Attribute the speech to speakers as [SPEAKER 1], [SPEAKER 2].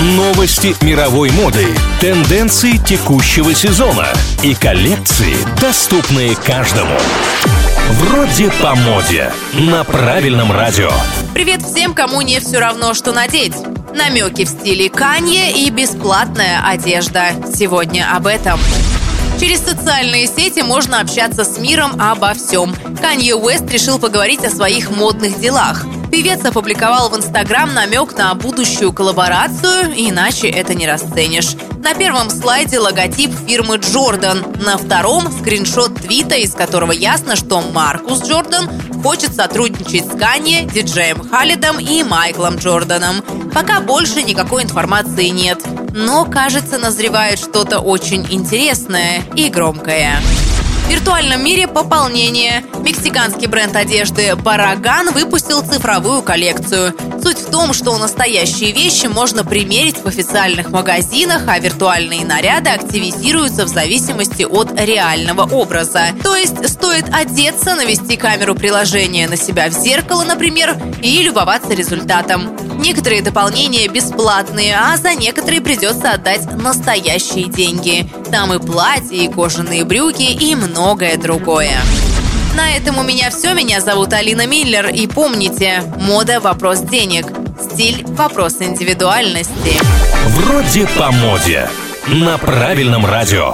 [SPEAKER 1] Новости мировой моды, тенденции текущего сезона и коллекции, доступные каждому. Вроде по моде. На правильном радио.
[SPEAKER 2] Привет всем, кому не все равно, что надеть. Намеки в стиле Канье и бесплатная одежда. Сегодня об этом. Через социальные сети можно общаться с миром обо всем. Канье Уэст решил поговорить о своих модных делах. Певец опубликовал в Инстаграм намек на будущую коллаборацию, иначе это не расценишь. На первом слайде логотип фирмы Джордан, на втором – скриншот твита, из которого ясно, что Маркус Джордан хочет сотрудничать с Канье, диджеем Халидом и Майклом Джорданом. Пока больше никакой информации нет, но, кажется, назревает что-то очень интересное и громкое. Виртуальном мире пополнение. Мексиканский бренд одежды «Бараган» выпустил цифровую коллекцию. Суть в том, что настоящие вещи можно примерить в официальных магазинах, а виртуальные наряды активизируются в зависимости от реального образа. То есть стоит одеться, навести камеру приложения на себя в зеркало, например, и любоваться результатом. Некоторые дополнения бесплатные, а за некоторые придется отдать настоящие деньги. Там и платья, и кожаные брюки, и многое другое. На этом у меня все. Меня зовут Алина Миллер. И помните, мода – вопрос денег. Стиль – вопрос индивидуальности.
[SPEAKER 1] Вроде по моде. На правильном радио.